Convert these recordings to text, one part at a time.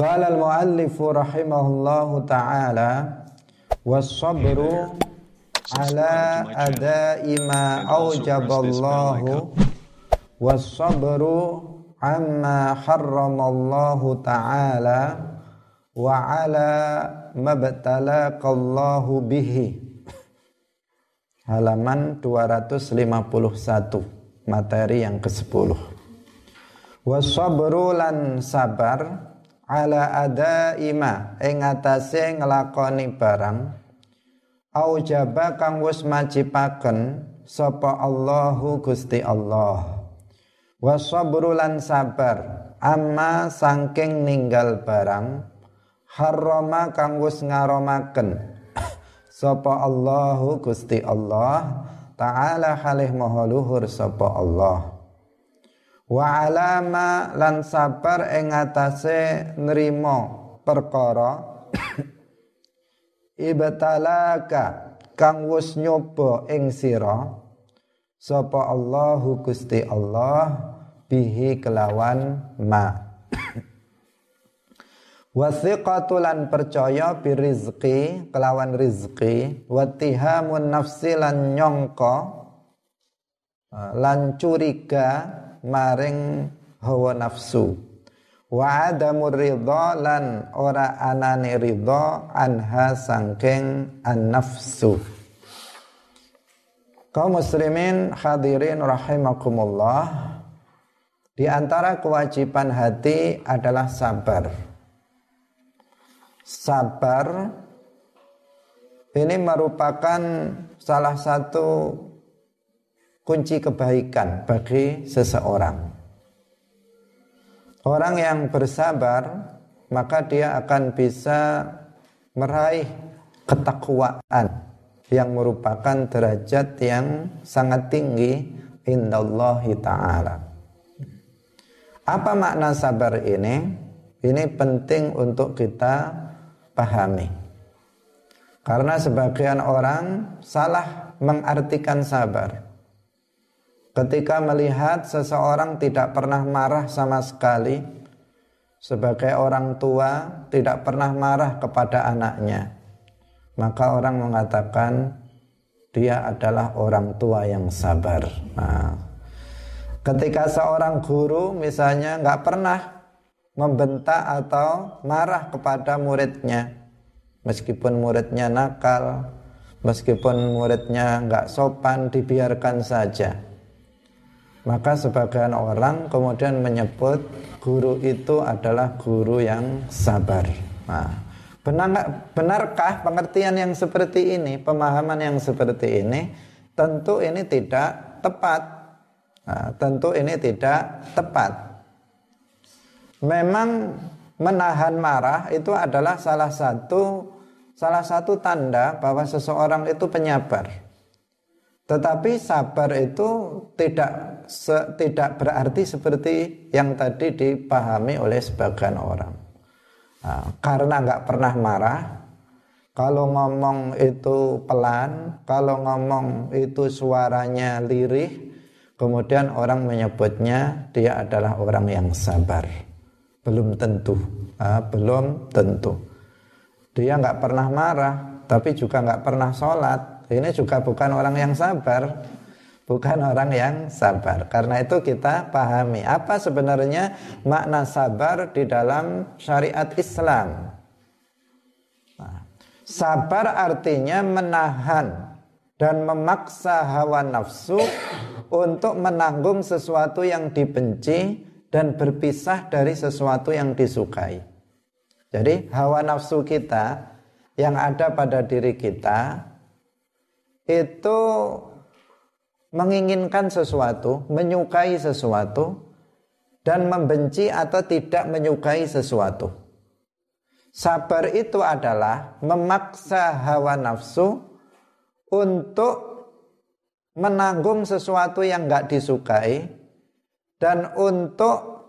Qala al-muallif rahimahullahu taala was-sabru ala ada'i ma aujaballahu was-sabru amma harramallahu ta'ala wa ala mabtalaqallahu bihi halaman 251 materi yang ke-10 wasabru lan sabar ala ada ima ing atase nglakoni barang. Aujaba kang wis majipaken sapa Allahu Gusti Allah. Wasabru lan sabar amma sangking ninggal barang harrama kang wis ngaromaken sapa Allahu Gusti Allah. Taala halih maha luhur sapa Allah wa alama lan sabar ing atase nrimo perkara. Ibtalaka kang wis nyoba ing sira. Sapa Allahu Gusti Allah bihi kelawan ma. Wasiqatu lan percaya birizqi kelawan rizqi. Watihamun nafsi lan nyongko lan curiga maring hawa nafsu wa adamu ridha lan ora anane ridha anha sangking an nafsu kaum muslimin hadirin rahimakumullah di antara kewajiban hati adalah sabar. Sabar ini merupakan salah satu kunci kebaikan bagi seseorang. Orang yang bersabar, maka dia akan bisa meraih ketakwaan yang merupakan derajat yang sangat tinggi indallahi ta'ala. Apa makna sabar ini? Ini penting untuk kita pahami. Karena sebagian orang salah mengartikan sabar. Ketika melihat seseorang tidak pernah marah sama sekali, sebagai orang tua tidak pernah marah kepada anaknya, maka orang mengatakan dia adalah orang tua yang sabar. Nah, Ketika seorang guru misalnya nggak pernah membentak atau marah kepada muridnya, meskipun muridnya nakal, meskipun muridnya nggak sopan, dibiarkan saja. Maka sebagian orang kemudian menyebut guru itu adalah guru yang sabar. Nah, benar, benarkah pengertian yang seperti ini, pemahaman yang seperti ini? Tentu ini tidak tepat Nah, tentu ini tidak tepat. Memang menahan marah itu adalah salah satu salah satu tanda bahwa seseorang itu penyabar. Tetapi sabar itu tidak tidak berarti seperti yang tadi dipahami oleh sebagian orang. Nah, karena nggak pernah marah, kalau ngomong itu pelan, kalau ngomong itu suaranya lirih, Kemudian orang menyebutnya dia adalah orang yang sabar. Belum tentu, ah, belum tentu. Dia nggak pernah marah, tapi juga nggak pernah sholat. Ini juga bukan orang yang sabar, bukan orang yang sabar. Karena itu kita pahami apa sebenarnya makna sabar di dalam syariat Islam. Nah, sabar artinya menahan dan memaksa hawa nafsu untuk menanggung sesuatu yang dibenci dan berpisah dari sesuatu yang disukai. Jadi hawa nafsu kita yang ada pada diri kita itu menginginkan sesuatu, menyukai sesuatu dan membenci atau tidak menyukai sesuatu. Sabar itu adalah memaksa hawa nafsu untuk menanggung sesuatu yang nggak disukai dan untuk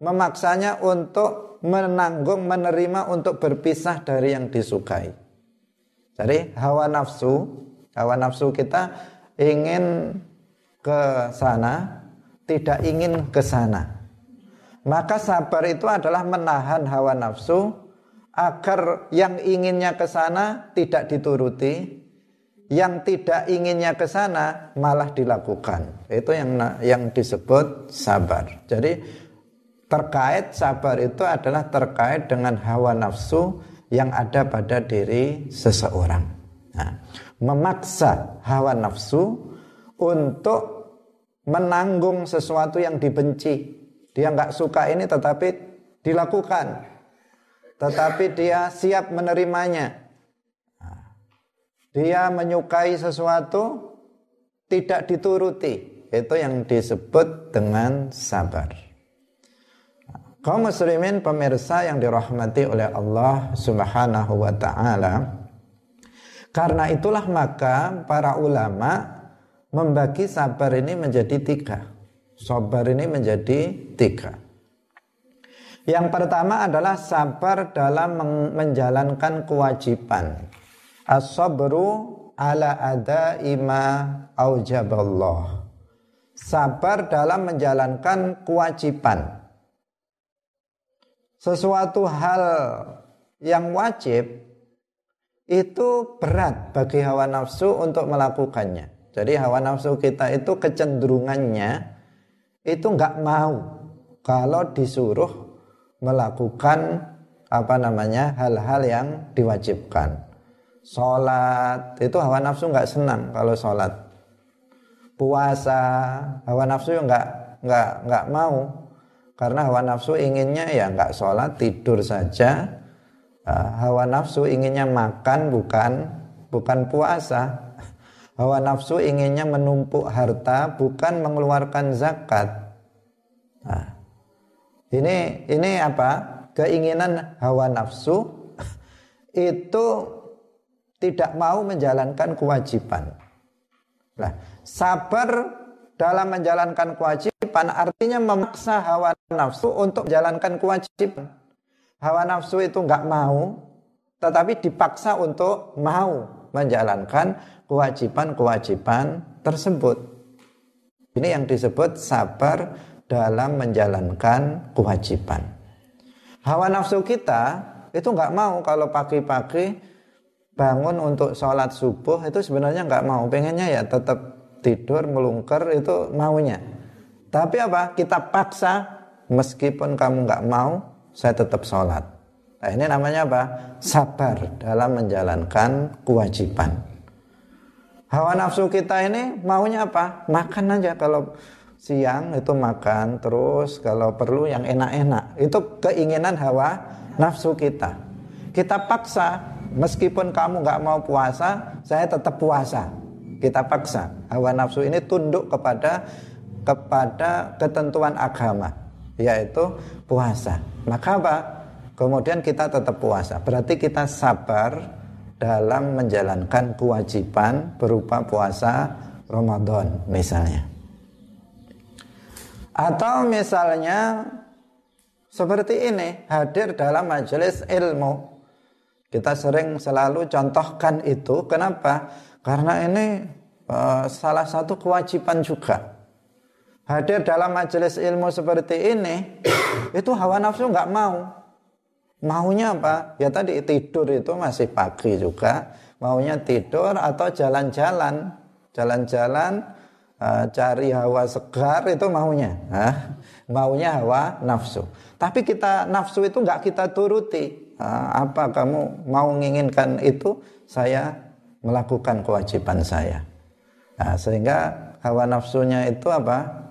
memaksanya untuk menanggung menerima untuk berpisah dari yang disukai. Jadi hawa nafsu, hawa nafsu kita ingin ke sana, tidak ingin ke sana. Maka sabar itu adalah menahan hawa nafsu agar yang inginnya ke sana tidak dituruti, yang tidak inginnya ke sana malah dilakukan. Itu yang yang disebut sabar. Jadi terkait sabar itu adalah terkait dengan hawa nafsu yang ada pada diri seseorang. Nah, memaksa hawa nafsu untuk menanggung sesuatu yang dibenci dia nggak suka ini tetapi dilakukan. Tetapi dia siap menerimanya. Dia menyukai sesuatu tidak dituruti. Itu yang disebut dengan sabar. Kaum muslimin pemirsa yang dirahmati oleh Allah Subhanahu wa taala. Karena itulah maka para ulama membagi sabar ini menjadi tiga. Sabar ini menjadi tiga. Yang pertama adalah sabar dalam menjalankan kewajiban. As-sabru ala ada ima aujaballah. Sabar dalam menjalankan kewajiban. Sesuatu hal yang wajib itu berat bagi hawa nafsu untuk melakukannya. Jadi hawa nafsu kita itu kecenderungannya itu nggak mau kalau disuruh melakukan apa namanya hal-hal yang diwajibkan. Sholat itu hawa nafsu nggak senang kalau sholat. Puasa hawa nafsu nggak nggak nggak mau karena hawa nafsu inginnya ya nggak sholat tidur saja. Ah, hawa nafsu inginnya makan bukan bukan puasa. Hawa nafsu inginnya menumpuk harta bukan mengeluarkan zakat. Nah, ini ini apa? Keinginan hawa nafsu itu tidak mau menjalankan kewajiban. Nah, sabar dalam menjalankan kewajiban artinya memaksa hawa nafsu untuk menjalankan kewajiban. Hawa nafsu itu nggak mau, tetapi dipaksa untuk mau menjalankan kewajiban-kewajiban tersebut. Ini yang disebut sabar dalam menjalankan kewajiban. Hawa nafsu kita itu nggak mau kalau pagi-pagi bangun untuk sholat subuh itu sebenarnya nggak mau, pengennya ya tetap tidur melungker itu maunya. Tapi apa? Kita paksa meskipun kamu nggak mau, saya tetap sholat. Nah, ini namanya apa? Sabar dalam menjalankan kewajiban. Hawa nafsu kita ini maunya apa? Makan aja kalau siang itu makan terus kalau perlu yang enak-enak. Itu keinginan hawa nafsu kita. Kita paksa meskipun kamu nggak mau puasa, saya tetap puasa. Kita paksa. Hawa nafsu ini tunduk kepada kepada ketentuan agama, yaitu puasa. Maka apa? kemudian kita tetap puasa. Berarti kita sabar dalam menjalankan kewajiban berupa puasa Ramadan misalnya. Atau misalnya seperti ini, hadir dalam majelis ilmu. Kita sering selalu contohkan itu. Kenapa? Karena ini uh, salah satu kewajiban juga. Hadir dalam majelis ilmu seperti ini, itu hawa nafsu nggak mau Maunya apa? Ya tadi tidur itu masih pagi juga. Maunya tidur atau jalan-jalan. Jalan-jalan uh, cari hawa segar itu maunya. Nah, maunya hawa nafsu. Tapi kita nafsu itu nggak kita turuti. Apa kamu mau menginginkan itu? Saya melakukan kewajiban saya. Nah, sehingga hawa nafsunya itu apa?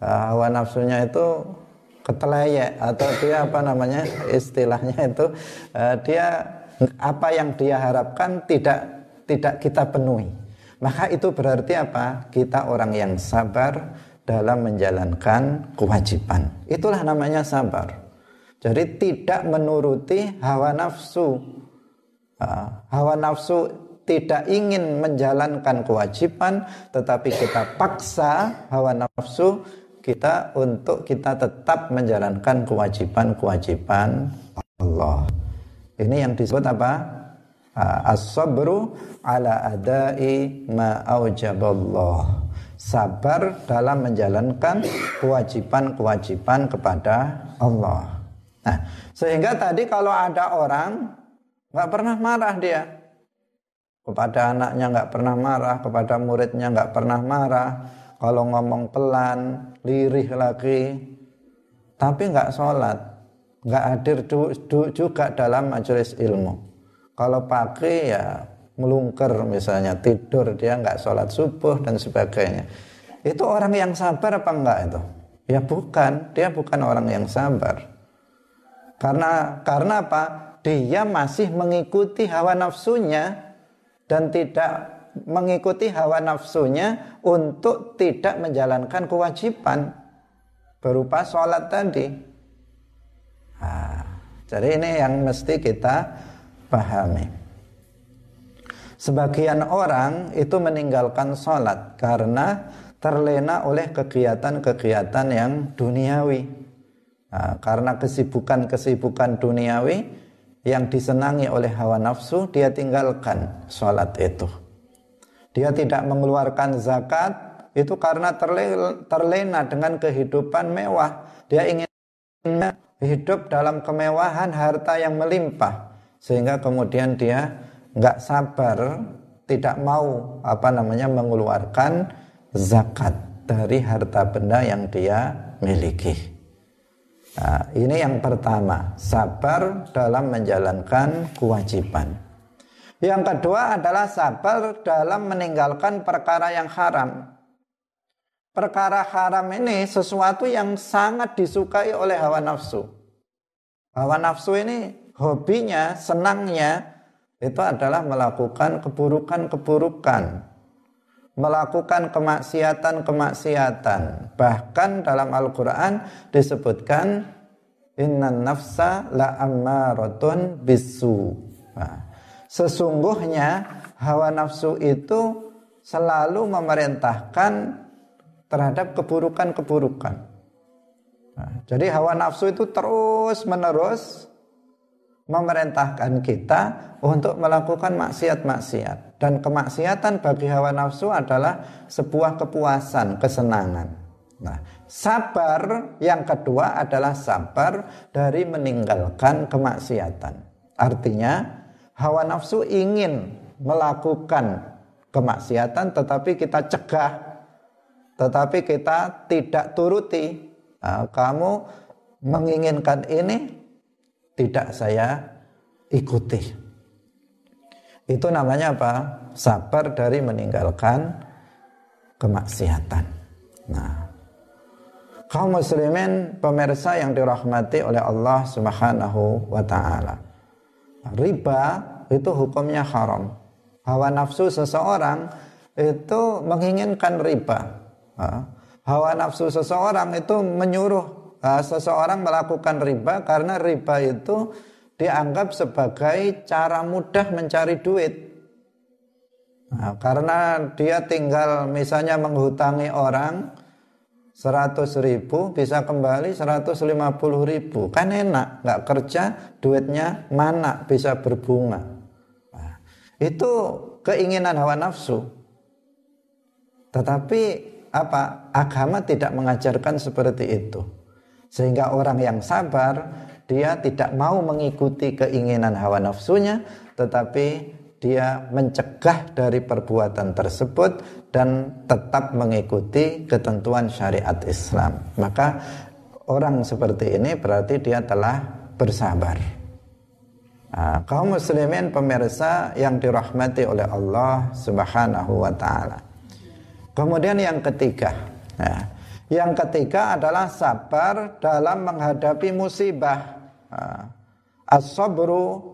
Uh, hawa nafsunya itu keteleyek atau dia apa namanya istilahnya itu uh, dia apa yang dia harapkan tidak tidak kita penuhi. Maka itu berarti apa? Kita orang yang sabar dalam menjalankan kewajiban. Itulah namanya sabar. Jadi tidak menuruti hawa nafsu. Uh, hawa nafsu tidak ingin menjalankan kewajiban tetapi kita paksa hawa nafsu kita untuk kita tetap menjalankan kewajiban-kewajiban Allah. Ini yang disebut apa? As-sabru ala adai ma aujaballah. sabar dalam menjalankan kewajiban-kewajiban kepada Allah. Nah, sehingga tadi kalau ada orang nggak pernah marah dia kepada anaknya nggak pernah marah, kepada muridnya nggak pernah marah, kalau ngomong pelan, lirih lagi, tapi nggak sholat, nggak hadir juga dalam majelis ilmu. Kalau pagi ya melungker misalnya tidur dia nggak sholat subuh dan sebagainya. Itu orang yang sabar apa enggak itu? Ya bukan, dia bukan orang yang sabar. Karena karena apa? Dia masih mengikuti hawa nafsunya dan tidak mengikuti hawa nafsunya untuk tidak menjalankan kewajiban berupa sholat tadi. Nah, jadi ini yang mesti kita pahami. Sebagian orang itu meninggalkan sholat karena terlena oleh kegiatan-kegiatan yang duniawi. Nah, karena kesibukan-kesibukan duniawi yang disenangi oleh hawa nafsu, dia tinggalkan sholat itu. Dia tidak mengeluarkan zakat itu karena terlena dengan kehidupan mewah. Dia ingin hidup dalam kemewahan harta yang melimpah sehingga kemudian dia nggak sabar tidak mau apa namanya mengeluarkan zakat dari harta benda yang dia miliki. Nah, ini yang pertama, sabar dalam menjalankan kewajiban. Yang kedua adalah sabar dalam meninggalkan perkara yang haram. Perkara haram ini sesuatu yang sangat disukai oleh hawa nafsu. Hawa nafsu ini hobinya, senangnya itu adalah melakukan keburukan-keburukan melakukan kemaksiatan-kemaksiatan. Bahkan dalam Al-Qur'an disebutkan innan nafsa la ammaratun bisu. Nah, sesungguhnya hawa nafsu itu selalu memerintahkan terhadap keburukan-keburukan. Nah, jadi hawa nafsu itu terus menerus memerintahkan kita untuk melakukan maksiat-maksiat dan kemaksiatan bagi hawa nafsu adalah sebuah kepuasan, kesenangan. Nah, sabar yang kedua adalah sabar dari meninggalkan kemaksiatan. Artinya, hawa nafsu ingin melakukan kemaksiatan tetapi kita cegah, tetapi kita tidak turuti. Nah, kamu menginginkan ini, tidak saya ikuti. Itu namanya apa? Sabar dari meninggalkan kemaksiatan. Nah, kaum muslimin pemirsa yang dirahmati oleh Allah Subhanahu wa taala. Riba itu hukumnya haram. Hawa nafsu seseorang itu menginginkan riba. Hawa nafsu seseorang itu menyuruh uh, seseorang melakukan riba karena riba itu dianggap sebagai cara mudah mencari duit. Nah, karena dia tinggal misalnya menghutangi orang 100 ribu bisa kembali 150 ribu. Kan enak nggak kerja duitnya mana bisa berbunga? Nah, itu keinginan hawa nafsu. Tetapi apa? Agama tidak mengajarkan seperti itu. Sehingga orang yang sabar dia tidak mau mengikuti keinginan hawa nafsunya tetapi dia mencegah dari perbuatan tersebut dan tetap mengikuti ketentuan syariat Islam. Maka orang seperti ini berarti dia telah bersabar. Nah, kaum muslimin pemirsa yang dirahmati oleh Allah Subhanahu wa taala. Kemudian yang ketiga, nah, yang ketiga adalah sabar dalam menghadapi musibah. As-sabru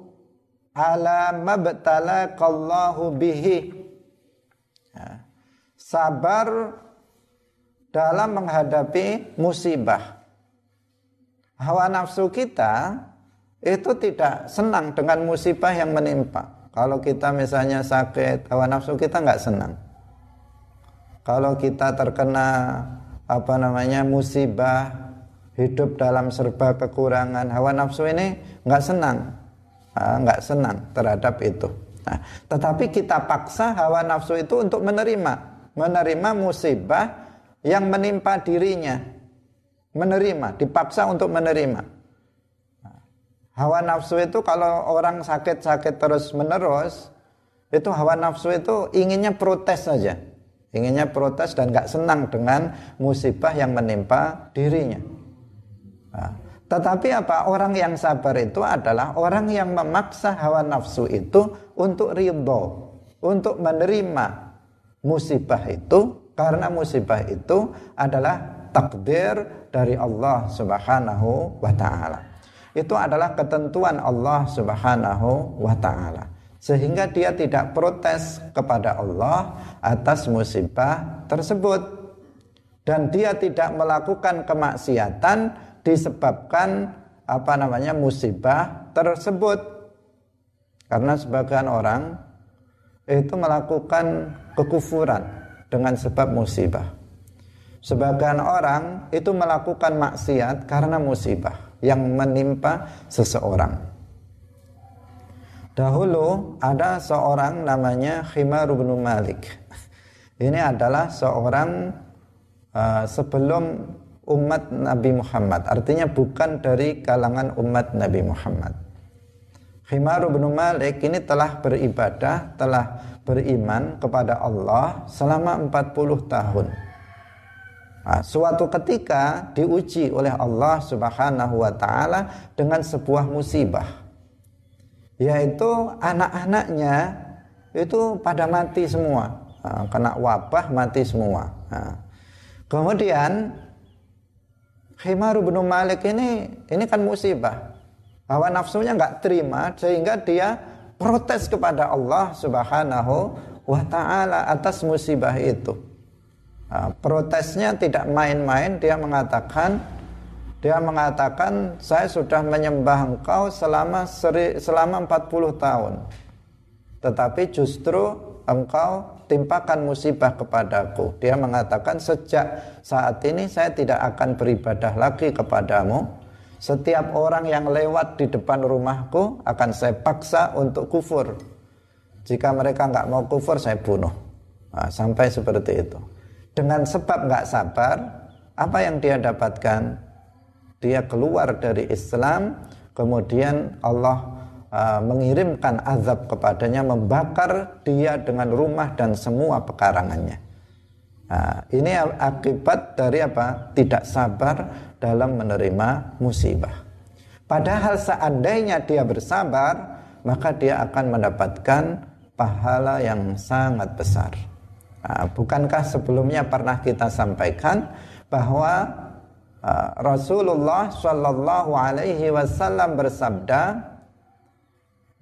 ala mabtalakallahu bihi. Sabar dalam menghadapi musibah. Hawa nafsu kita itu tidak senang dengan musibah yang menimpa. Kalau kita misalnya sakit, hawa nafsu kita nggak senang. Kalau kita terkena apa namanya musibah hidup dalam serba kekurangan hawa nafsu ini nggak senang nggak senang terhadap itu nah, tetapi kita paksa hawa nafsu itu untuk menerima menerima musibah yang menimpa dirinya. Menerima, dipaksa untuk menerima. Hawa nafsu itu kalau orang sakit-sakit terus menerus, itu hawa nafsu itu inginnya protes saja. Inginnya protes dan gak senang dengan musibah yang menimpa dirinya. Nah, tetapi apa? Orang yang sabar itu adalah orang yang memaksa hawa nafsu itu untuk ridho, untuk menerima musibah itu karena musibah itu adalah takdir dari Allah Subhanahu wa taala. Itu adalah ketentuan Allah Subhanahu wa taala. Sehingga dia tidak protes kepada Allah atas musibah tersebut dan dia tidak melakukan kemaksiatan disebabkan apa namanya musibah tersebut. Karena sebagian orang itu melakukan kekufuran dengan sebab musibah. Sebagian orang itu melakukan maksiat karena musibah yang menimpa seseorang. Dahulu ada seorang namanya Khimar bin Malik. Ini adalah seorang uh, sebelum umat Nabi Muhammad. Artinya bukan dari kalangan umat Nabi Muhammad. Khimar bin Malik ini telah beribadah, telah beriman kepada Allah selama 40 tahun. Nah, suatu ketika diuji oleh Allah Subhanahu wa taala dengan sebuah musibah. Yaitu anak-anaknya itu pada mati semua. Nah, kena wabah mati semua. Nah, kemudian Khimar bin Malik ini ini kan musibah. Hawa nafsunya nggak terima sehingga dia protes kepada Allah Subhanahu wa taala atas musibah itu. Nah, protesnya tidak main-main, dia mengatakan dia mengatakan saya sudah menyembah engkau selama seri, selama 40 tahun. Tetapi justru engkau timpakan musibah kepadaku. Dia mengatakan sejak saat ini saya tidak akan beribadah lagi kepadamu setiap orang yang lewat di depan rumahku akan saya paksa untuk kufur. Jika mereka nggak mau kufur, saya bunuh. Nah, sampai seperti itu. Dengan sebab nggak sabar, apa yang dia dapatkan? Dia keluar dari Islam, kemudian Allah uh, mengirimkan azab kepadanya, membakar dia dengan rumah dan semua pekarangannya. Nah, ini akibat dari apa? Tidak sabar dalam menerima musibah. Padahal seandainya dia bersabar, maka dia akan mendapatkan pahala yang sangat besar. Nah, bukankah sebelumnya pernah kita sampaikan bahwa uh, Rasulullah Shallallahu Alaihi Wasallam bersabda,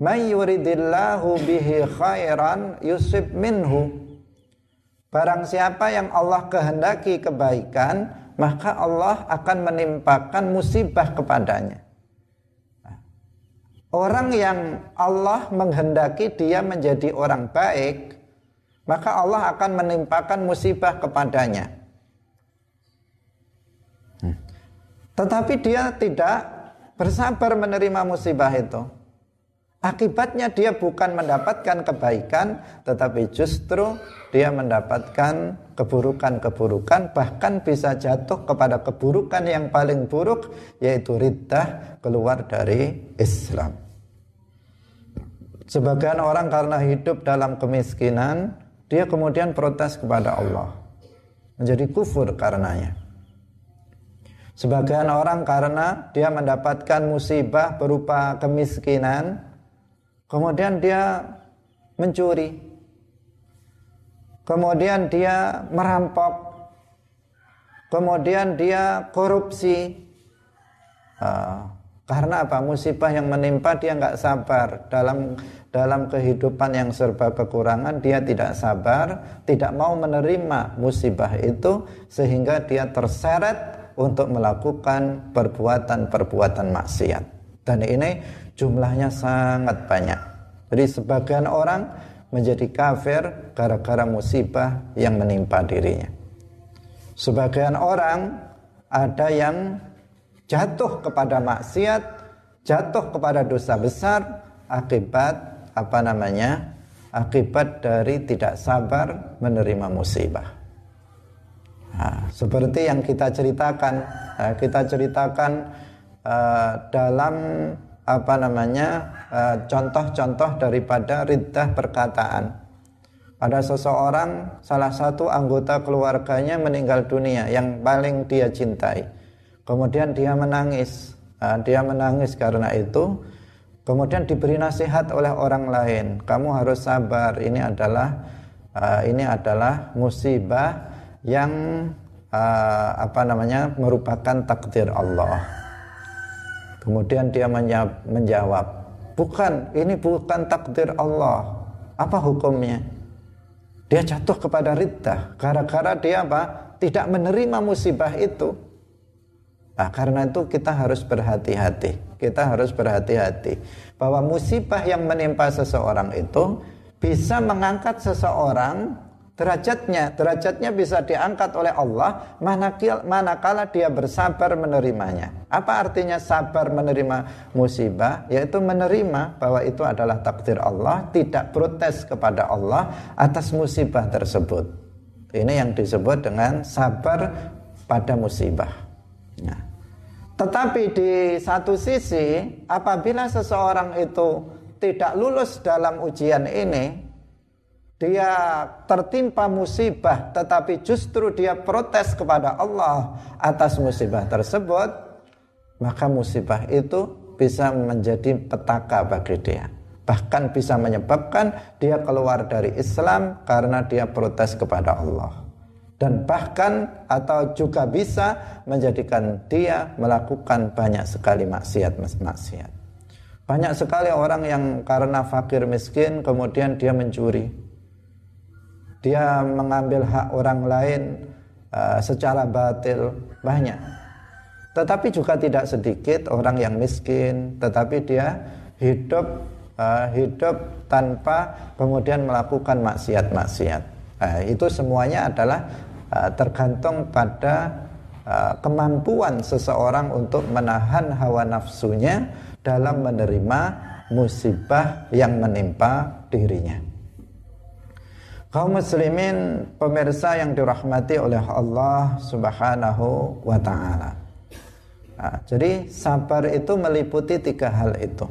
"Man yuridillahu bihi khairan yusib minhu." Barang siapa yang Allah kehendaki kebaikan, maka Allah akan menimpakan musibah kepadanya. Orang yang Allah menghendaki dia menjadi orang baik, maka Allah akan menimpakan musibah kepadanya. Tetapi dia tidak bersabar menerima musibah itu. Akibatnya dia bukan mendapatkan kebaikan, tetapi justru dia mendapatkan keburukan-keburukan, bahkan bisa jatuh kepada keburukan yang paling buruk, yaitu riddah keluar dari Islam. Sebagian orang karena hidup dalam kemiskinan, dia kemudian protes kepada Allah, menjadi kufur karenanya. Sebagian orang karena dia mendapatkan musibah berupa kemiskinan, Kemudian dia mencuri. Kemudian dia merampok. Kemudian dia korupsi. Uh, karena apa? Musibah yang menimpa dia nggak sabar dalam dalam kehidupan yang serba kekurangan dia tidak sabar, tidak mau menerima musibah itu sehingga dia terseret untuk melakukan perbuatan-perbuatan maksiat. Dan ini jumlahnya sangat banyak. Jadi sebagian orang menjadi kafir gara-gara musibah yang menimpa dirinya. Sebagian orang ada yang jatuh kepada maksiat, jatuh kepada dosa besar akibat apa namanya? akibat dari tidak sabar menerima musibah. Nah, seperti yang kita ceritakan, kita ceritakan uh, dalam apa namanya eh, contoh-contoh daripada riddah perkataan. Ada seseorang, salah satu anggota keluarganya meninggal dunia yang paling dia cintai. Kemudian dia menangis, uh, dia menangis karena itu Kemudian diberi nasihat oleh orang lain, kamu harus sabar. Ini adalah uh, ini adalah musibah yang apa namanya merupakan takdir Allah. Kemudian dia menjawab, bukan, ini bukan takdir Allah. Apa hukumnya? Dia jatuh kepada riddah gara-gara dia apa? Tidak menerima musibah itu. Nah, karena itu kita harus berhati-hati. Kita harus berhati-hati bahwa musibah yang menimpa seseorang itu bisa mengangkat seseorang derajatnya. Derajatnya bisa diangkat oleh Allah manakala dia bersabar menerimanya. Apa artinya sabar menerima musibah? Yaitu menerima bahwa itu adalah takdir Allah, tidak protes kepada Allah atas musibah tersebut. Ini yang disebut dengan sabar pada musibah. Nah, tetapi di satu sisi, apabila seseorang itu tidak lulus dalam ujian ini, dia tertimpa musibah, tetapi justru dia protes kepada Allah atas musibah tersebut, maka musibah itu bisa menjadi petaka bagi dia. Bahkan bisa menyebabkan dia keluar dari Islam karena dia protes kepada Allah dan bahkan atau juga bisa menjadikan dia melakukan banyak sekali maksiat-maksiat. Banyak sekali orang yang karena fakir miskin kemudian dia mencuri. Dia mengambil hak orang lain uh, secara batil banyak. Tetapi juga tidak sedikit orang yang miskin tetapi dia hidup uh, hidup tanpa kemudian melakukan maksiat-maksiat. Nah, itu semuanya adalah uh, tergantung pada uh, kemampuan seseorang untuk menahan hawa nafsunya dalam menerima musibah yang menimpa dirinya. Kaum muslimin pemirsa yang dirahmati oleh Allah Subhanahu wa taala. Nah, jadi sabar itu meliputi tiga hal itu.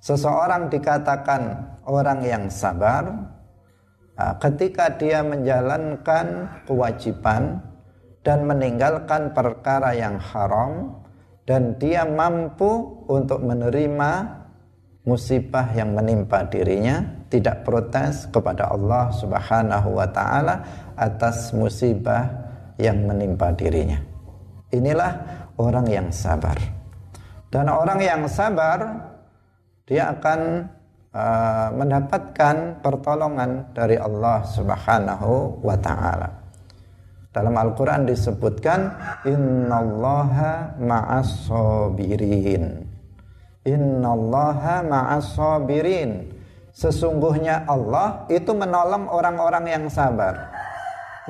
Seseorang dikatakan orang yang sabar Nah, ketika dia menjalankan kewajiban dan meninggalkan perkara yang haram dan dia mampu untuk menerima musibah yang menimpa dirinya tidak protes kepada Allah Subhanahu wa taala atas musibah yang menimpa dirinya. Inilah orang yang sabar. Dan orang yang sabar dia akan uh, mendapatkan pertolongan dari Allah Subhanahu wa taala. Dalam Al-Qur'an disebutkan innallaha ma'as sabirin. Innallaha ma'as sabirin. Sesungguhnya Allah itu menolong orang-orang yang sabar.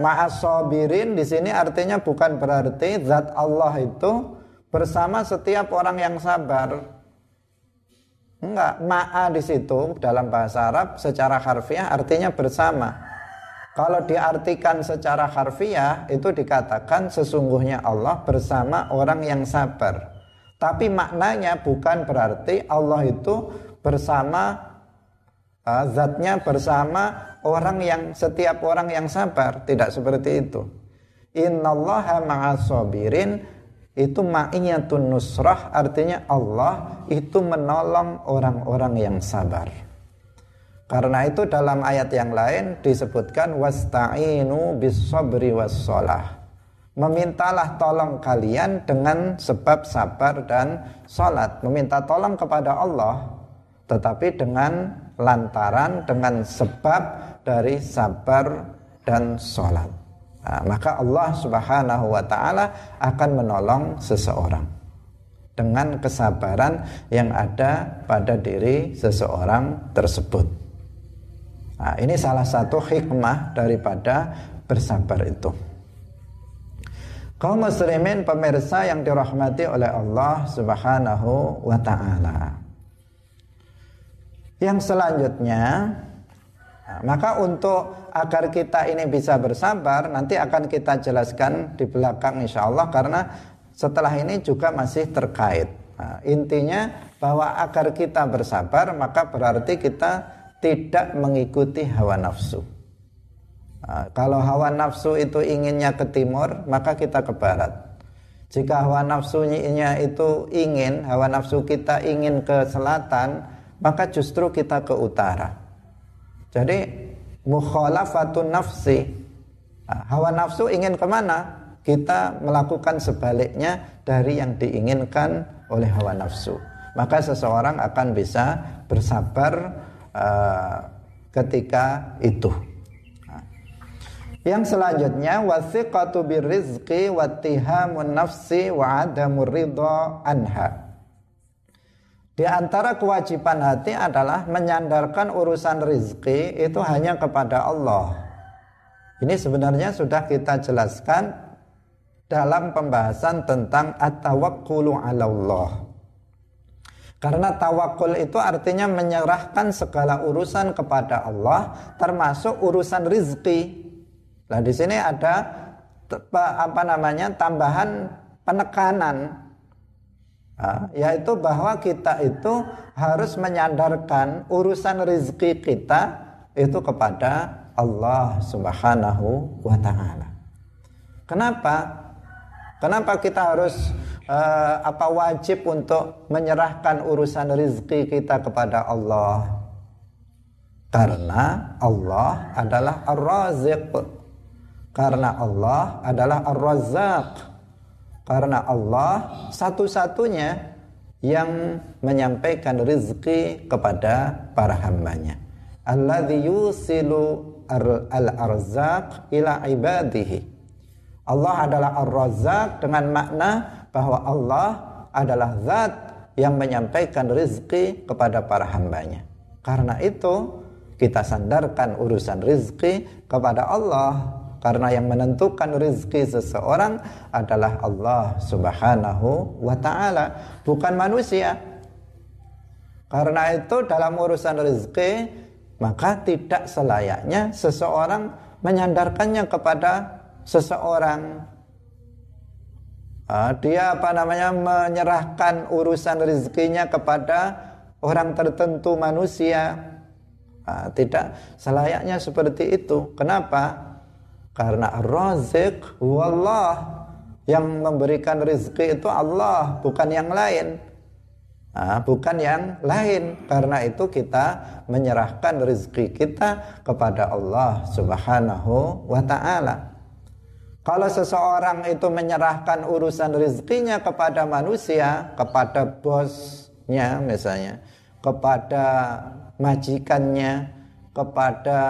Ma'as sabirin di sini artinya bukan berarti zat Allah itu bersama setiap orang yang sabar Enggak, ma'a di situ dalam bahasa Arab secara harfiah artinya bersama. Kalau diartikan secara harfiah itu dikatakan sesungguhnya Allah bersama orang yang sabar. Tapi maknanya bukan berarti Allah itu bersama uh, zatnya bersama orang yang setiap orang yang sabar, tidak seperti itu. Innallaha ma'as sabirin itu ma'iyatun nusrah artinya Allah itu menolong orang-orang yang sabar. Karena itu dalam ayat yang lain disebutkan wasta'inu bis sabri was Memintalah tolong kalian dengan sebab sabar dan salat. Meminta tolong kepada Allah tetapi dengan lantaran dengan sebab dari sabar dan salat. Nah, maka Allah Subhanahu wa taala akan menolong seseorang dengan kesabaran yang ada pada diri seseorang tersebut. Nah, ini salah satu hikmah daripada bersabar itu. Kaum muslimin pemirsa yang dirahmati oleh Allah Subhanahu wa taala. Yang selanjutnya Nah, maka untuk agar kita ini bisa bersabar nanti akan kita jelaskan di belakang insya Allah karena setelah ini juga masih terkait. Nah, intinya bahwa agar kita bersabar maka berarti kita tidak mengikuti hawa nafsu. Nah, kalau hawa nafsu itu inginnya ke timur maka kita ke barat. Jika hawa nafsunya itu ingin, hawa nafsu kita ingin ke selatan, maka justru kita ke utara. Jadi mukhalafatun nafsi. Nah, hawa nafsu ingin ke mana? Kita melakukan sebaliknya dari yang diinginkan oleh hawa nafsu. Maka seseorang akan bisa bersabar uh, ketika itu. Nah. Yang selanjutnya wasiqatu birrizqi wattihamun nafsi wa adamur ridha anha. Di antara kewajiban hati adalah menyandarkan urusan rizki itu hanya kepada Allah. Ini sebenarnya sudah kita jelaskan dalam pembahasan tentang at-tawakkulu Allah. Karena tawakul itu artinya menyerahkan segala urusan kepada Allah termasuk urusan rizki. Nah di sini ada apa namanya tambahan penekanan yaitu bahwa kita itu harus menyandarkan urusan rezeki kita itu kepada Allah Subhanahu wa taala. Kenapa? Kenapa kita harus uh, apa wajib untuk menyerahkan urusan rezeki kita kepada Allah? Karena Allah adalah Ar-Raziq. Karena Allah adalah Ar-Razzaq karena Allah satu-satunya yang menyampaikan rezeki kepada para hambanya. Alladzi yusilu al-arzaq ila ibadihi. Allah adalah ar-razzaq dengan makna bahwa Allah adalah zat yang menyampaikan rezeki kepada para hambanya. Karena itu kita sandarkan urusan rezeki kepada Allah karena yang menentukan rezeki seseorang adalah Allah Subhanahu wa taala, bukan manusia. Karena itu dalam urusan rezeki maka tidak selayaknya seseorang menyandarkannya kepada seseorang. Ah, dia apa namanya menyerahkan urusan rezekinya kepada orang tertentu manusia. Ah, tidak selayaknya seperti itu. Kenapa? Karena Razik wallah yang memberikan rezeki itu Allah, bukan yang lain. Nah, bukan yang lain. Karena itu kita menyerahkan rezeki kita kepada Allah Subhanahu wa taala. Kalau seseorang itu menyerahkan urusan rezekinya kepada manusia, kepada bosnya misalnya, kepada majikannya, kepada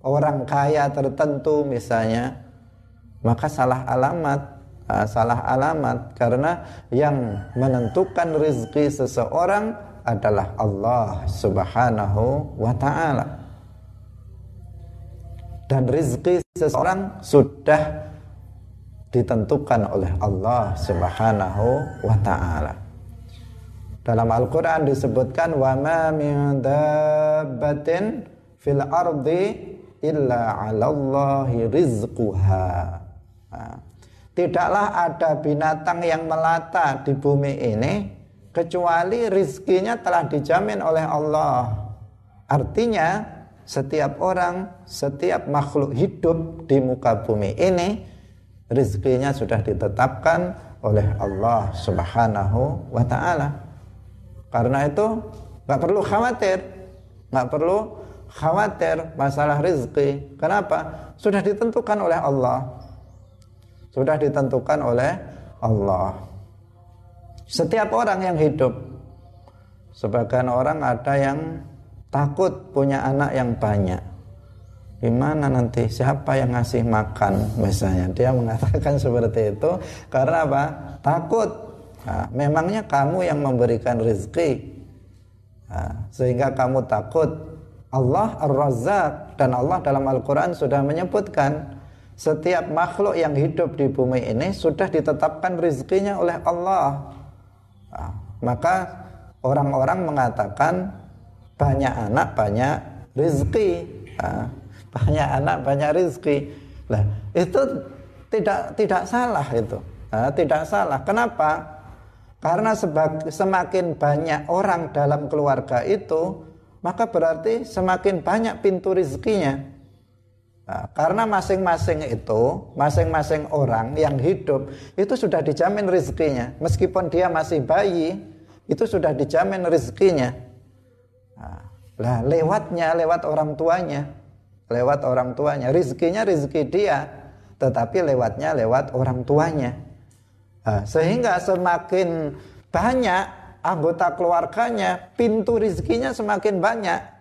orang kaya tertentu misalnya maka salah alamat uh, salah alamat. Karena yang menentukan rezeki seseorang adalah Allah Subhanahu wa taala. Dan rezeki seseorang sudah ditentukan oleh Allah Subhanahu wa taala. Dalam Al-Qur'an disebutkan wa ma min dabbatin fil ardi illa 'alallahi rizquha. Tidaklah ada binatang yang melata di bumi ini kecuali rizkinya telah dijamin oleh Allah. Artinya setiap orang, setiap makhluk hidup di muka bumi ini rizkinya sudah ditetapkan oleh Allah Subhanahu wa taala. Karena itu nggak perlu khawatir, nggak perlu khawatir masalah rezeki. Kenapa? Sudah ditentukan oleh Allah. Sudah ditentukan oleh Allah. Setiap orang yang hidup, sebagian orang ada yang takut punya anak yang banyak. Gimana nanti siapa yang ngasih makan misalnya dia mengatakan seperti itu karena apa takut nah, memangnya kamu yang memberikan rezeki nah, sehingga kamu takut Allah Ar-Razzaq dan Allah dalam Al-Quran sudah menyebutkan setiap makhluk yang hidup di bumi ini sudah ditetapkan rezekinya oleh Allah. Nah, maka orang-orang mengatakan banyak anak banyak rizki. Nah, banyak anak banyak rizki. Lah itu tidak tidak salah itu. Nah, tidak salah. Kenapa? Karena semakin banyak orang dalam keluarga itu maka berarti semakin banyak pintu rizkinya Nah, karena masing-masing itu, masing-masing orang yang hidup itu sudah dijamin rezekinya. Meskipun dia masih bayi, itu sudah dijamin rezekinya. Nah, lah lewatnya, lewat orang tuanya, lewat orang tuanya. Rezekinya rezeki dia, tetapi lewatnya lewat orang tuanya. Nah, sehingga semakin banyak anggota keluarganya, pintu rezekinya semakin banyak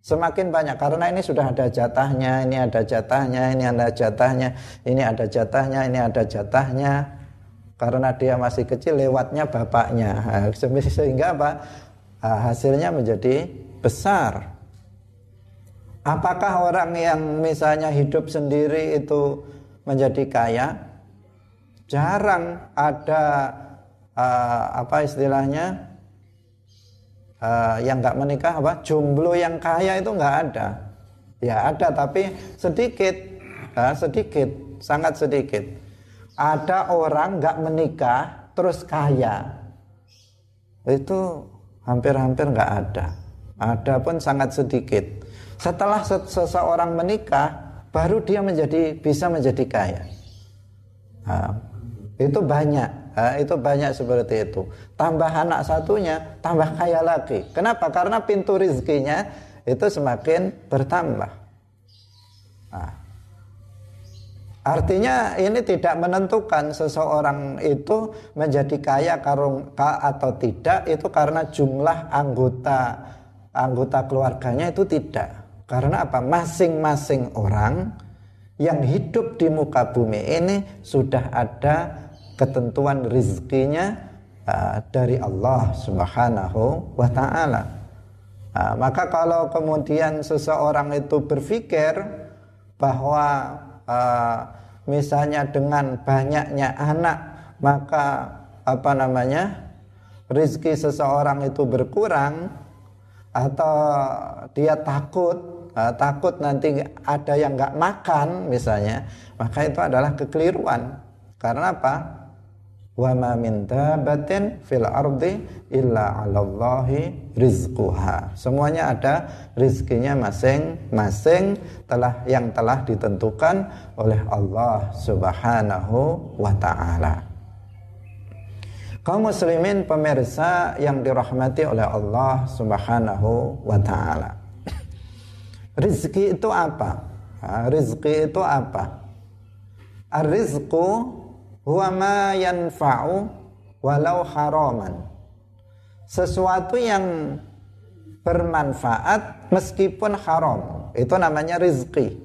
Semakin banyak karena ini sudah ada jatahnya, ini ada jatahnya, ini ada jatahnya, ini ada jatahnya, ini ada jatahnya. Karena dia masih kecil lewatnya bapaknya. Sehingga apa? Hasilnya menjadi besar. Apakah orang yang misalnya hidup sendiri itu menjadi kaya? Jarang ada uh, apa istilahnya uh, yang nggak menikah apa jomblo yang kaya itu nggak ada. Ya ada tapi sedikit uh, sedikit sangat sedikit. Ada orang nggak menikah terus kaya. Itu hampir-hampir nggak ada. Ada pun sangat sedikit. Setelah seseorang menikah baru dia menjadi bisa menjadi kaya. Nah, itu banyak Nah, itu banyak seperti itu. Tambah anak satunya, tambah kaya lagi. Kenapa? Karena pintu rizkinya itu semakin bertambah. Nah, artinya ini tidak menentukan seseorang itu menjadi kaya karung atau tidak itu karena jumlah anggota anggota keluarganya itu tidak. Karena apa? Masing-masing orang yang hidup di muka bumi ini sudah ada ketentuan rizkinya uh, dari Allah Subhanahu wa taala. Uh, maka kalau kemudian seseorang itu berpikir bahwa uh, misalnya dengan banyaknya anak maka apa namanya rizki seseorang itu berkurang atau dia takut uh, takut nanti ada yang nggak makan misalnya maka itu adalah kekeliruan karena apa wa ma min dabatin fil ardi illa 'alallahi rizquha. Semuanya ada rizkinya masing-masing telah yang telah ditentukan oleh Allah Subhanahu wa taala. Kaum muslimin pemirsa yang dirahmati oleh Allah Subhanahu wa taala. Rizki itu apa? rizki itu apa? Ar-rizqu huwa ma yanfa'u walau haraman. Sesuatu yang bermanfaat meskipun haram. Itu namanya rizki.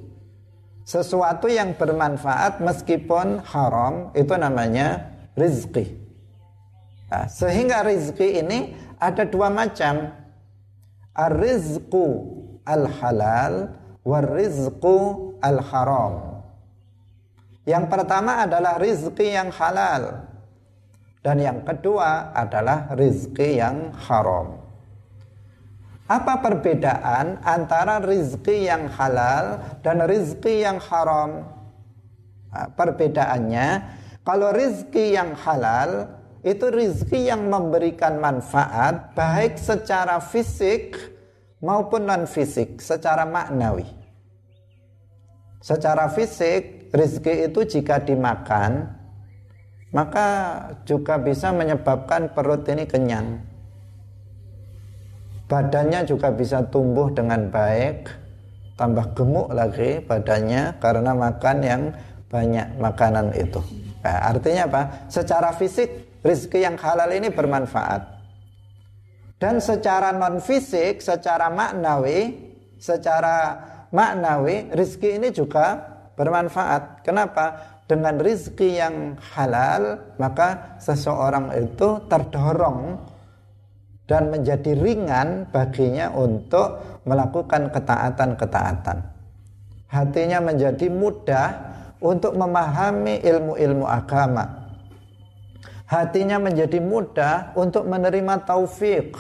Sesuatu yang bermanfaat meskipun haram itu namanya rizki. Nah, sehingga rizki ini ada dua macam. Ar-rizqu al-halal war-rizqu al-haram. Yang pertama adalah rizki yang halal dan yang kedua adalah rizki yang haram. Apa perbedaan antara rizki yang halal dan rizki yang haram? Nah, perbedaannya, kalau rizki yang halal itu rizki yang memberikan manfaat baik secara fisik maupun non fisik, secara maknawi. Secara fisik Rizki itu jika dimakan maka juga bisa menyebabkan perut ini kenyang. Badannya juga bisa tumbuh dengan baik, tambah gemuk lagi badannya karena makan yang banyak makanan itu. Nah, artinya apa? Secara fisik rizki yang halal ini bermanfaat. Dan secara non fisik, secara maknawi, secara maknawi rizki ini juga bermanfaat. Kenapa? Dengan rizki yang halal, maka seseorang itu terdorong dan menjadi ringan baginya untuk melakukan ketaatan-ketaatan. Hatinya menjadi mudah untuk memahami ilmu-ilmu agama. Hatinya menjadi mudah untuk menerima taufik,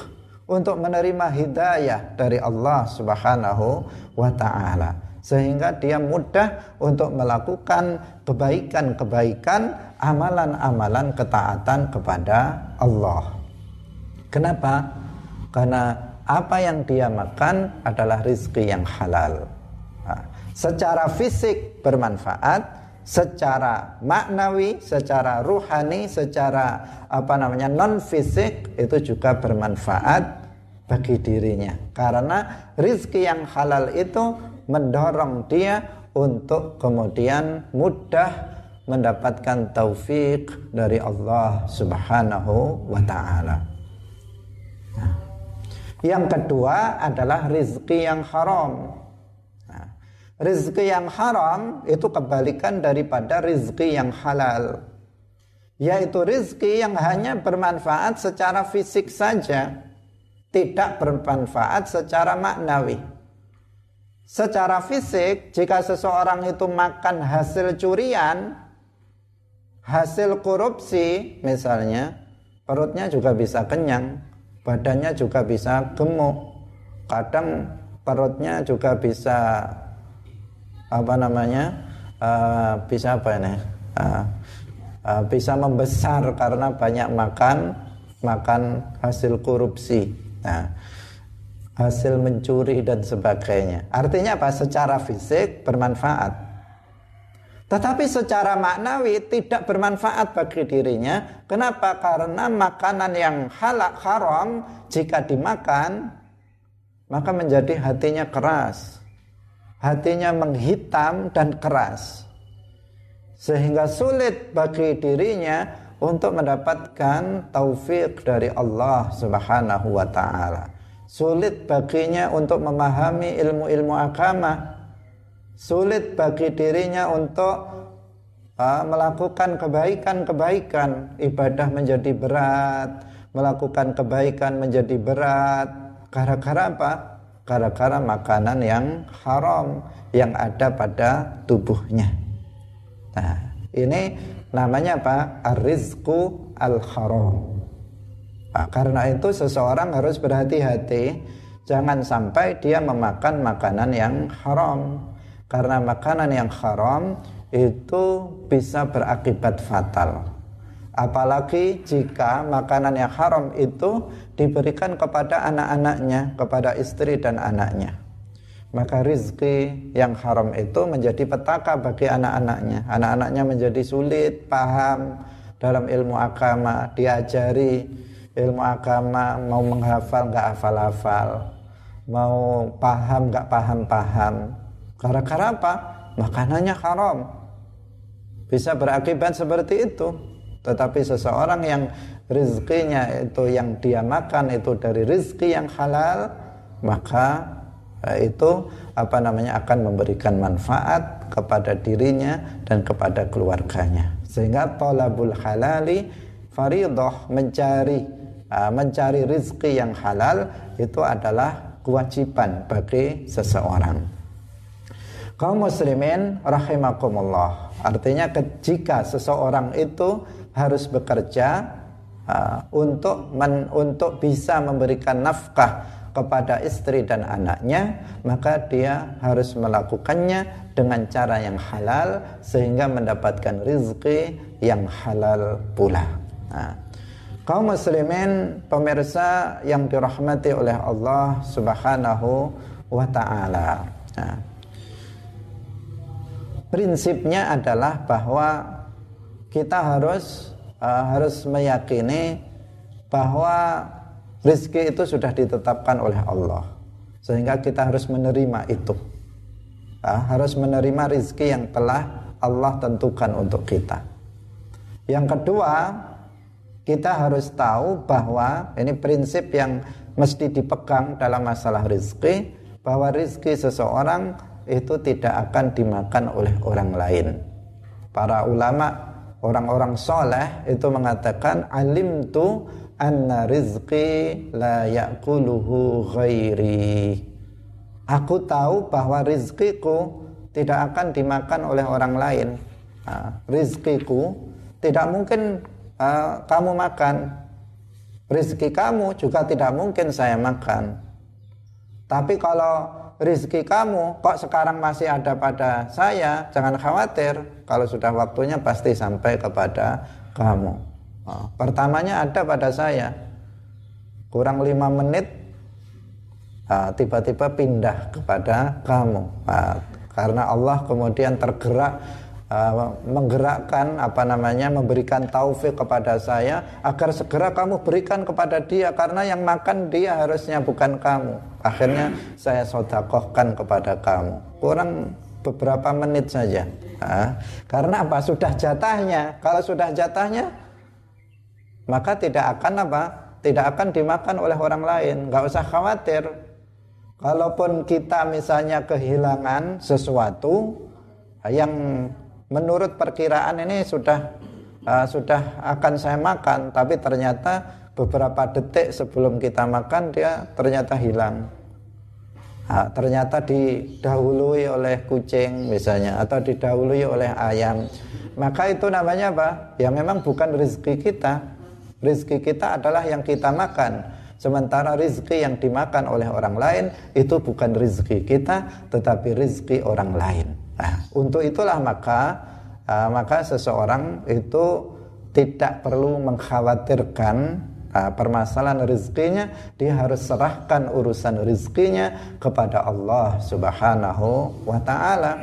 untuk menerima hidayah dari Allah Subhanahu wa taala sehingga dia mudah untuk melakukan kebaikan-kebaikan, amalan-amalan ketaatan kepada Allah. Kenapa? Karena apa yang dia makan adalah rizki yang halal. Nah, secara fisik bermanfaat, secara maknawi, secara ruhani, secara apa namanya non fisik itu juga bermanfaat bagi dirinya. Karena rizki yang halal itu mendorong dia untuk kemudian mudah mendapatkan taufik dari Allah Subhanahu wa taala. Nah, yang kedua adalah rizki yang haram. Nah, rizki yang haram itu kebalikan daripada rizki yang halal. Yaitu rizki yang hanya bermanfaat secara fisik saja, tidak bermanfaat secara maknawi. Secara fisik, jika seseorang itu makan hasil curian, hasil korupsi misalnya, perutnya juga bisa kenyang, badannya juga bisa gemuk. Kadang perutnya juga bisa apa namanya? Uh, bisa apa ini? Uh, uh, bisa membesar karena banyak makan makan hasil korupsi. Nah, hasil mencuri dan sebagainya. Artinya apa? Secara fisik bermanfaat. Tetapi secara maknawi tidak bermanfaat bagi dirinya. Kenapa? Karena makanan yang halak haram jika dimakan maka menjadi hatinya keras. Hatinya menghitam dan keras. Sehingga sulit bagi dirinya untuk mendapatkan taufik dari Allah Subhanahu wa taala sulit baginya untuk memahami ilmu-ilmu agama. Sulit bagi dirinya untuk uh, melakukan kebaikan-kebaikan. Ibadah menjadi berat melakukan kebaikan menjadi berat. Gara-gara apa? gara-gara makanan yang haram yang ada pada tubuhnya. Nah ini namanya apa? ar-rizqu al-haram Nah, karena itu seseorang harus berhati-hati jangan sampai dia memakan makanan yang haram. Karena makanan yang haram itu bisa berakibat fatal. Apalagi jika makanan yang haram itu diberikan kepada anak-anaknya, kepada istri dan anaknya. Maka rizki yang haram itu menjadi petaka bagi anak-anaknya. Anak-anaknya menjadi sulit paham dalam ilmu agama, diajari ilmu agama mau menghafal nggak hafal-hafal. Mau paham nggak paham-paham. Gara-gara apa? Makanannya haram. Bisa berakibat seperti itu. Tetapi seseorang yang rizkinya itu yang dia makan itu dari rizki yang halal maka eh, itu apa namanya akan memberikan manfaat kepada dirinya dan kepada keluarganya. Sehingga tolabul halali faridah mencari Ah, mencari rizki yang halal itu adalah kewajiban bagi seseorang. Kaum muslimin rahimakumullah. Artinya jika seseorang itu harus bekerja uh, untuk men, untuk bisa memberikan nafkah kepada istri dan anaknya, maka dia harus melakukannya dengan cara yang halal sehingga mendapatkan rizki yang halal pula. Nah, Kaum muslimin pemirsa yang dirahmati oleh Allah Subhanahu wa taala. Nah, prinsipnya adalah bahwa kita harus uh, harus meyakini bahwa rezeki itu sudah ditetapkan oleh Allah. Sehingga kita harus menerima itu. Uh, harus menerima rezeki yang telah Allah tentukan untuk kita. Yang kedua, kita harus tahu bahwa ini prinsip yang mesti dipegang dalam masalah rizki bahwa rizki seseorang itu tidak akan dimakan oleh orang lain. Para ulama orang-orang soleh itu mengatakan alim tu anna rizki la yakuluhu ghairi. Aku tahu bahwa rizkiku tidak akan dimakan oleh orang lain. Nah, rizkiku tidak mungkin uh, kamu makan Rizki kamu juga tidak mungkin saya makan. Tapi kalau rizki kamu kok sekarang masih ada pada saya, jangan khawatir. Kalau sudah waktunya pasti sampai kepada kamu. Oh, pertamanya ada pada saya. Kurang lima menit ah, tiba-tiba pindah kepada kamu. Uh, karena Allah kemudian tergerak uh, menggerakkan apa namanya memberikan taufik kepada saya agar segera kamu berikan kepada dia karena yang makan dia harusnya bukan kamu. Akhirnya saya sodakohkan kepada kamu. Kurang beberapa menit saja. Uh, karena apa? Sudah jatahnya. Kalau sudah jatahnya maka tidak akan apa? Tidak akan dimakan oleh orang lain. Nggak usah khawatir. Kalaupun kita misalnya kehilangan sesuatu yang menurut perkiraan ini sudah uh, sudah akan saya makan, tapi ternyata beberapa detik sebelum kita makan dia ternyata hilang. Nah, ternyata didahului oleh kucing misalnya atau didahului oleh ayam. Maka itu namanya apa? Ya memang bukan rezeki kita. Rezeki kita adalah yang kita makan Sementara rizki yang dimakan oleh orang lain itu bukan rizki kita, tetapi rizki orang lain. Nah, untuk itulah maka uh, maka seseorang itu tidak perlu mengkhawatirkan uh, permasalahan rizkinya, dia harus serahkan urusan rizkinya kepada Allah Subhanahu wa taala.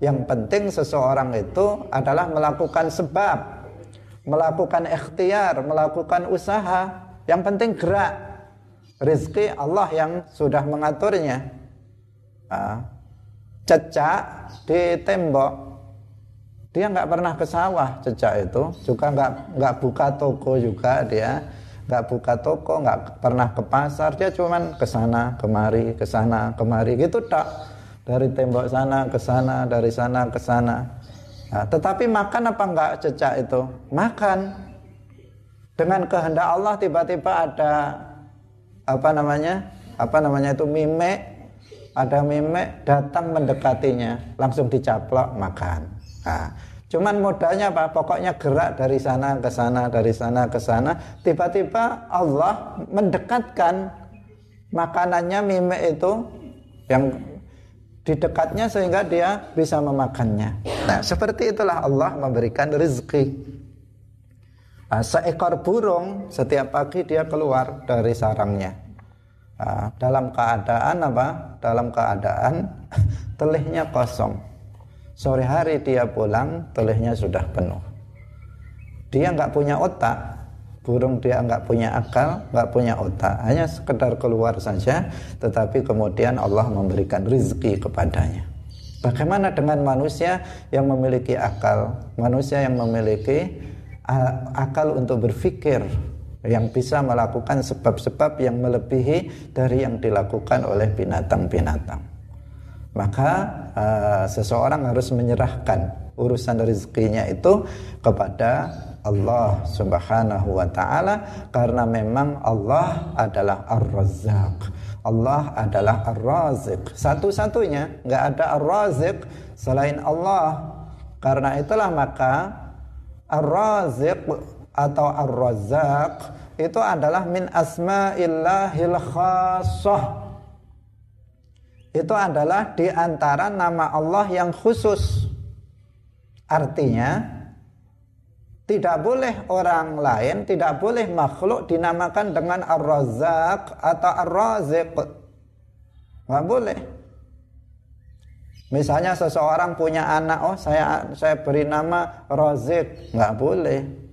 Yang penting seseorang itu adalah melakukan sebab, melakukan ikhtiar, melakukan usaha yang penting gerak. Rizki Allah yang sudah mengaturnya. Nah, cecak di tembok. Dia nggak pernah ke sawah cecak itu. Juga nggak nggak buka toko juga dia. Nggak buka toko, nggak pernah ke pasar. Dia cuman ke sana, kemari, ke sana, kemari gitu tak. Dari tembok sana ke sana, dari sana ke sana. Nah, tetapi makan apa enggak cecak itu? Makan dengan kehendak Allah tiba-tiba ada apa namanya apa namanya itu mime ada mime datang mendekatinya langsung dicaplok makan. Nah, cuman modalnya apa? Pokoknya gerak dari sana ke sana dari sana ke sana. Tiba-tiba Allah mendekatkan makanannya mime itu yang di dekatnya sehingga dia bisa memakannya. Nah seperti itulah Allah memberikan rezeki. Nah, seekor burung setiap pagi dia keluar dari sarangnya. Nah, dalam keadaan apa? Dalam keadaan telihnya kosong. Sore hari dia pulang, telihnya sudah penuh. Dia nggak punya otak, burung dia nggak punya akal, nggak punya otak, hanya sekedar keluar saja, tetapi kemudian Allah memberikan rizki kepadanya. Bagaimana dengan manusia yang memiliki akal, manusia yang memiliki akal untuk berpikir yang bisa melakukan sebab-sebab yang melebihi dari yang dilakukan oleh binatang-binatang. Maka uh, seseorang harus menyerahkan urusan rezekinya itu kepada Allah Subhanahu wa taala karena memang Allah adalah Ar-Razzaq. Allah adalah Ar-Raziq. Satu-satunya, nggak ada Ar-Raziq selain Allah. Karena itulah maka Ar-Raziq atau Ar-Razzaq itu adalah min asma'illahil khassah. Itu adalah di antara nama Allah yang khusus. Artinya tidak boleh orang lain, tidak boleh makhluk dinamakan dengan Ar-Razzaq atau Ar-Raziq. Enggak boleh. Misalnya seseorang punya anak, oh saya saya beri nama Rozik, nggak boleh.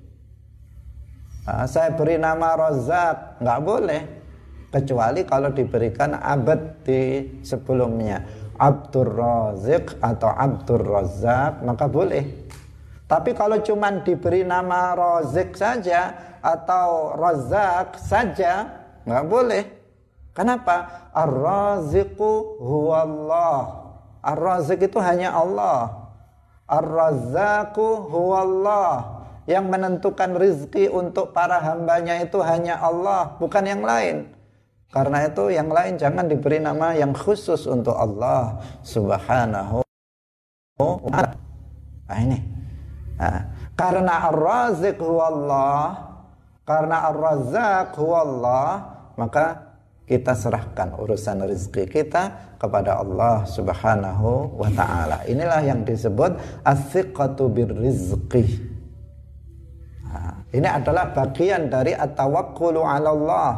Nah, saya beri nama Rozak, nggak boleh. Kecuali kalau diberikan abad di sebelumnya. Abdur Rozik atau Abdur Rozak, maka boleh. Tapi kalau cuma diberi nama Rozik saja atau Rozak saja, nggak boleh. Kenapa? Ar-Raziqu huwallah Ar-Razik itu hanya Allah. Ar-Razzaku huwallah. Yang menentukan rizki untuk para hambanya itu hanya Allah, bukan yang lain. Karena itu yang lain jangan diberi nama yang khusus untuk Allah subhanahu wa ta'ala. Nah ini. Nah, karena Ar-Razik huwallah, Karena Ar-Razzaq Allah, maka kita serahkan urusan rezeki kita kepada Allah Subhanahu wa taala. Inilah yang disebut as-siqatu birrizqi. Nah, ini adalah bagian dari at-tawakkulu 'ala Allah,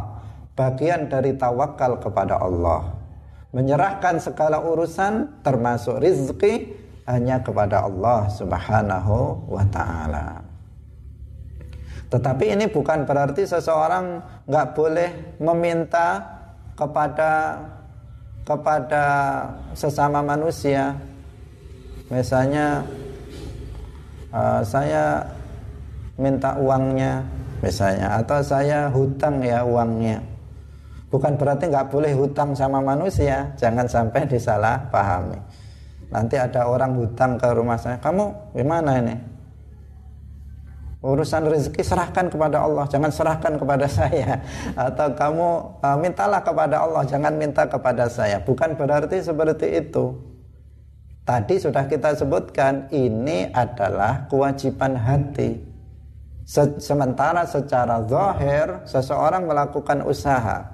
bagian dari tawakal kepada Allah. Menyerahkan segala urusan termasuk rizki hanya kepada Allah Subhanahu wa taala. Tetapi ini bukan berarti seseorang nggak boleh meminta kepada kepada sesama manusia. Misalnya uh, saya minta uangnya misalnya atau saya hutang ya uangnya. Bukan berarti nggak boleh hutang sama manusia, jangan sampai disalah pahami. Nanti ada orang hutang ke rumah saya, kamu gimana ini? urusan rezeki serahkan kepada Allah jangan serahkan kepada saya atau kamu uh, mintalah kepada Allah jangan minta kepada saya bukan berarti seperti itu tadi sudah kita sebutkan ini adalah kewajiban hati Se sementara secara zahir seseorang melakukan usaha.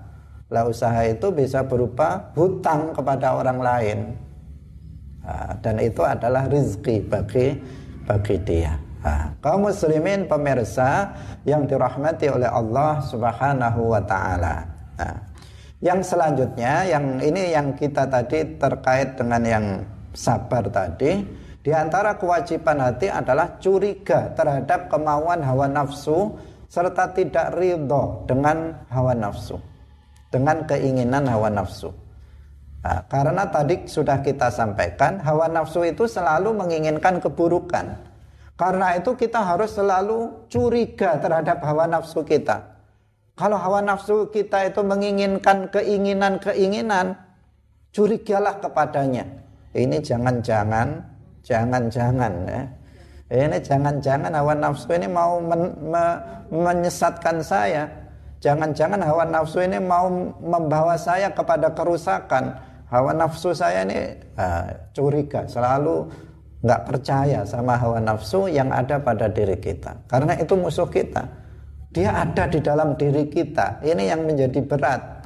Lah usaha itu bisa berupa hutang kepada orang lain. Nah, dan itu adalah rezeki bagi bagi dia. Nah, kaum muslimin pemirsa yang dirahmati oleh Allah Subhanahu wa taala. Yang selanjutnya yang ini yang kita tadi terkait dengan yang sabar tadi, di antara kewajiban hati adalah curiga terhadap kemauan hawa nafsu serta tidak ridho dengan hawa nafsu, dengan keinginan hawa nafsu. Nah, karena tadi sudah kita sampaikan, hawa nafsu itu selalu menginginkan keburukan karena itu kita harus selalu curiga terhadap hawa nafsu kita. Kalau hawa nafsu kita itu menginginkan keinginan-keinginan, curigalah kepadanya. Ini jangan-jangan, jangan-jangan ya. Ini jangan-jangan hawa nafsu ini mau men, me, menyesatkan saya. Jangan-jangan hawa nafsu ini mau membawa saya kepada kerusakan. Hawa nafsu saya ini uh, curiga, selalu nggak percaya sama hawa nafsu yang ada pada diri kita karena itu musuh kita dia ada di dalam diri kita ini yang menjadi berat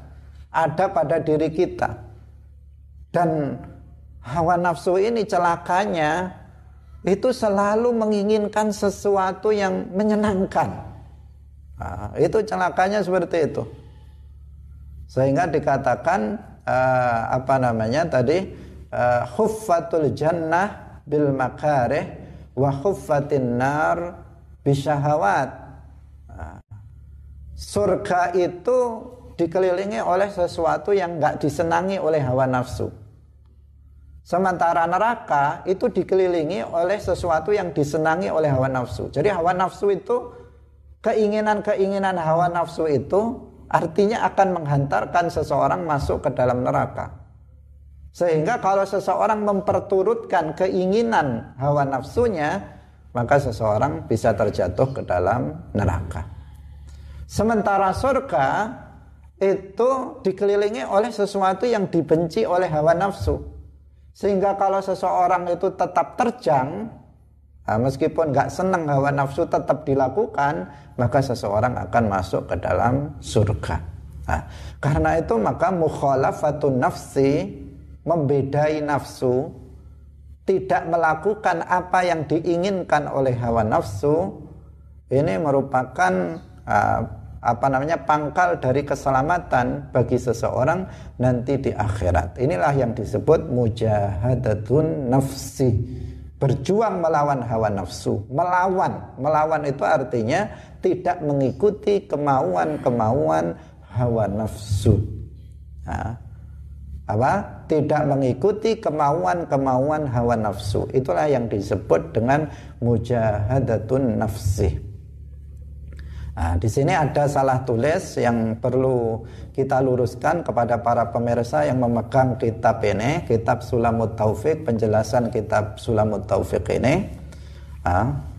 ada pada diri kita dan hawa nafsu ini celakanya itu selalu menginginkan sesuatu yang menyenangkan nah, itu celakanya seperti itu sehingga dikatakan uh, apa namanya tadi uh, khuffatul jannah bil makarih wa khuffatin nar bisyahawat. Nah, surga itu dikelilingi oleh sesuatu yang nggak disenangi oleh hawa nafsu. Sementara neraka itu dikelilingi oleh sesuatu yang disenangi oleh hawa nafsu. Jadi hawa nafsu itu keinginan-keinginan hawa nafsu itu artinya akan menghantarkan seseorang masuk ke dalam neraka. Sehingga kalau seseorang memperturutkan keinginan hawa nafsunya, maka seseorang bisa terjatuh ke dalam neraka. Sementara surga itu dikelilingi oleh sesuatu yang dibenci oleh hawa nafsu. Sehingga kalau seseorang itu tetap terjang, nah meskipun nggak senang hawa nafsu tetap dilakukan, maka seseorang akan masuk ke dalam surga. Nah, karena itu maka mukhalafatun nafsi membedai nafsu, tidak melakukan apa yang diinginkan oleh hawa nafsu, ini merupakan uh, apa namanya pangkal dari keselamatan bagi seseorang nanti di akhirat. Inilah yang disebut mujahadatun nafsi. Berjuang melawan hawa nafsu, melawan. Melawan itu artinya tidak mengikuti kemauan-kemauan hawa nafsu. Nah, apa tidak mengikuti kemauan-kemauan hawa nafsu itulah yang disebut dengan mujahadatun nafsi nah, di sini ada salah tulis yang perlu kita luruskan kepada para pemirsa yang memegang kitab ini kitab Sulamut Taufik penjelasan kitab Sulamut Taufik ini nah,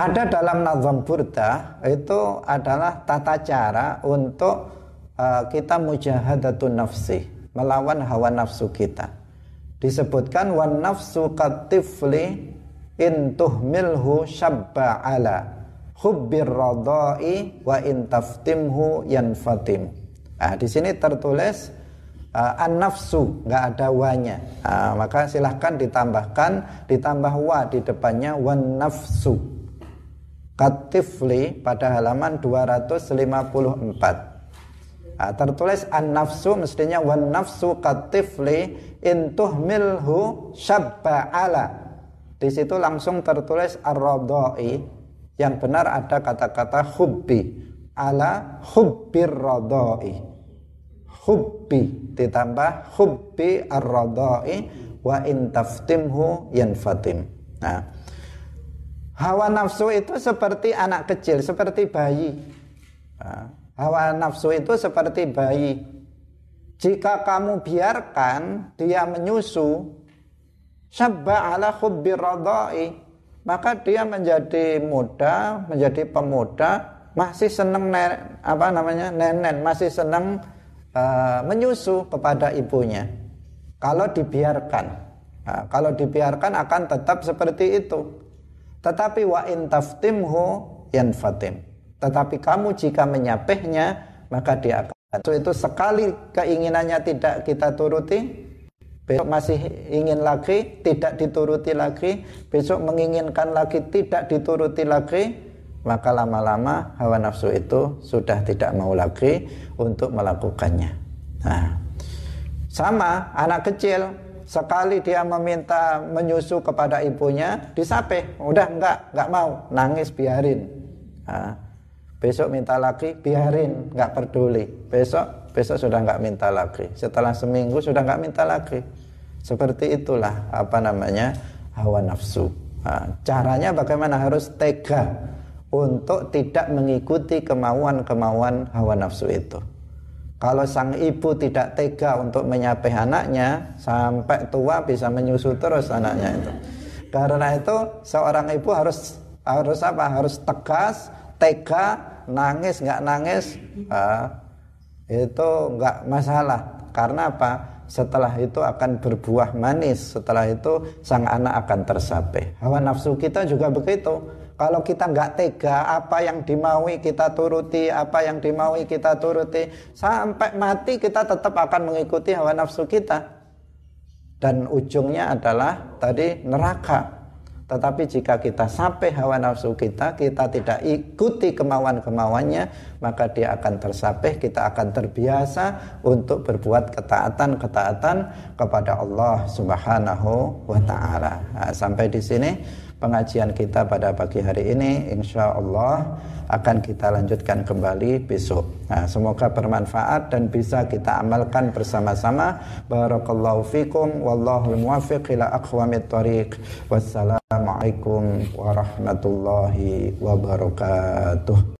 ada dalam Nazam Burda itu adalah tata cara untuk uh, kita mujahadatun nafsi, melawan hawa nafsu kita. Disebutkan wan nafsu katifli in tuhmilhu syabba ala hubbir radai wa in taftimhu yanfatim. Nah, di sini tertulis uh, an-nafsu, nggak ada wanya. Nah, maka silahkan ditambahkan ditambah wa di depannya wan nafsu. Katifli pada halaman 254. Nah, tertulis an nafsu mestinya wan nafsu katifli intuh milhu syabba ala. Di situ langsung tertulis ar yang benar ada kata-kata hubbi ala hubbir radai. Hubbi ditambah hubbi ar wa in taftimhu yanfatim. Nah, hawa nafsu itu seperti anak kecil, seperti bayi. Nah, Hawa nafsu itu seperti bayi. Jika kamu biarkan dia menyusu, syabba ala hubbi radai, maka dia menjadi muda, menjadi pemuda, masih senang apa namanya nenen, masih senang uh, menyusu kepada ibunya. Kalau dibiarkan, nah, kalau dibiarkan akan tetap seperti itu. Tetapi wa in taftimhu yanfatim. Tetapi kamu jika menyapehnya, maka dia akan. Itu, itu sekali keinginannya tidak kita turuti, besok masih ingin lagi, tidak dituruti lagi, besok menginginkan lagi, tidak dituruti lagi, maka lama-lama hawa nafsu itu sudah tidak mau lagi untuk melakukannya. Nah, sama anak kecil sekali dia meminta menyusu kepada ibunya disapeh, udah enggak, enggak mau, nangis biarin. Nah, besok minta lagi biarin nggak peduli. Besok besok sudah nggak minta lagi. Setelah seminggu sudah nggak minta lagi. Seperti itulah apa namanya hawa nafsu. Nah, caranya bagaimana harus tega untuk tidak mengikuti kemauan-kemauan hawa nafsu itu. Kalau sang ibu tidak tega untuk menyapih anaknya sampai tua bisa menyusu terus anaknya itu. Karena itu seorang ibu harus harus apa? Harus tegas tega nangis nggak nangis uh, itu nggak masalah. Karena apa? Setelah itu akan berbuah manis. Setelah itu sang anak akan tersapai hawa nafsu kita juga begitu. Kalau kita nggak tega apa yang dimaui kita turuti apa yang dimaui kita turuti. Sampai mati kita tetap akan mengikuti hawa nafsu kita. Dan ujungnya adalah tadi neraka tetapi jika kita sampai hawa nafsu kita, kita tidak ikuti kemauan-kemauannya, maka dia akan tersapai, kita akan terbiasa untuk berbuat ketaatan-ketaatan kepada Allah Subhanahu wa taala. Nah, sampai di sini pengajian kita pada pagi hari ini insya Allah akan kita lanjutkan kembali besok. Nah, semoga bermanfaat dan bisa kita amalkan bersama-sama. Barakallahu fikum wallahu muwaffiq ila aqwamit thariq. Wassalamualaikum warahmatullahi wabarakatuh.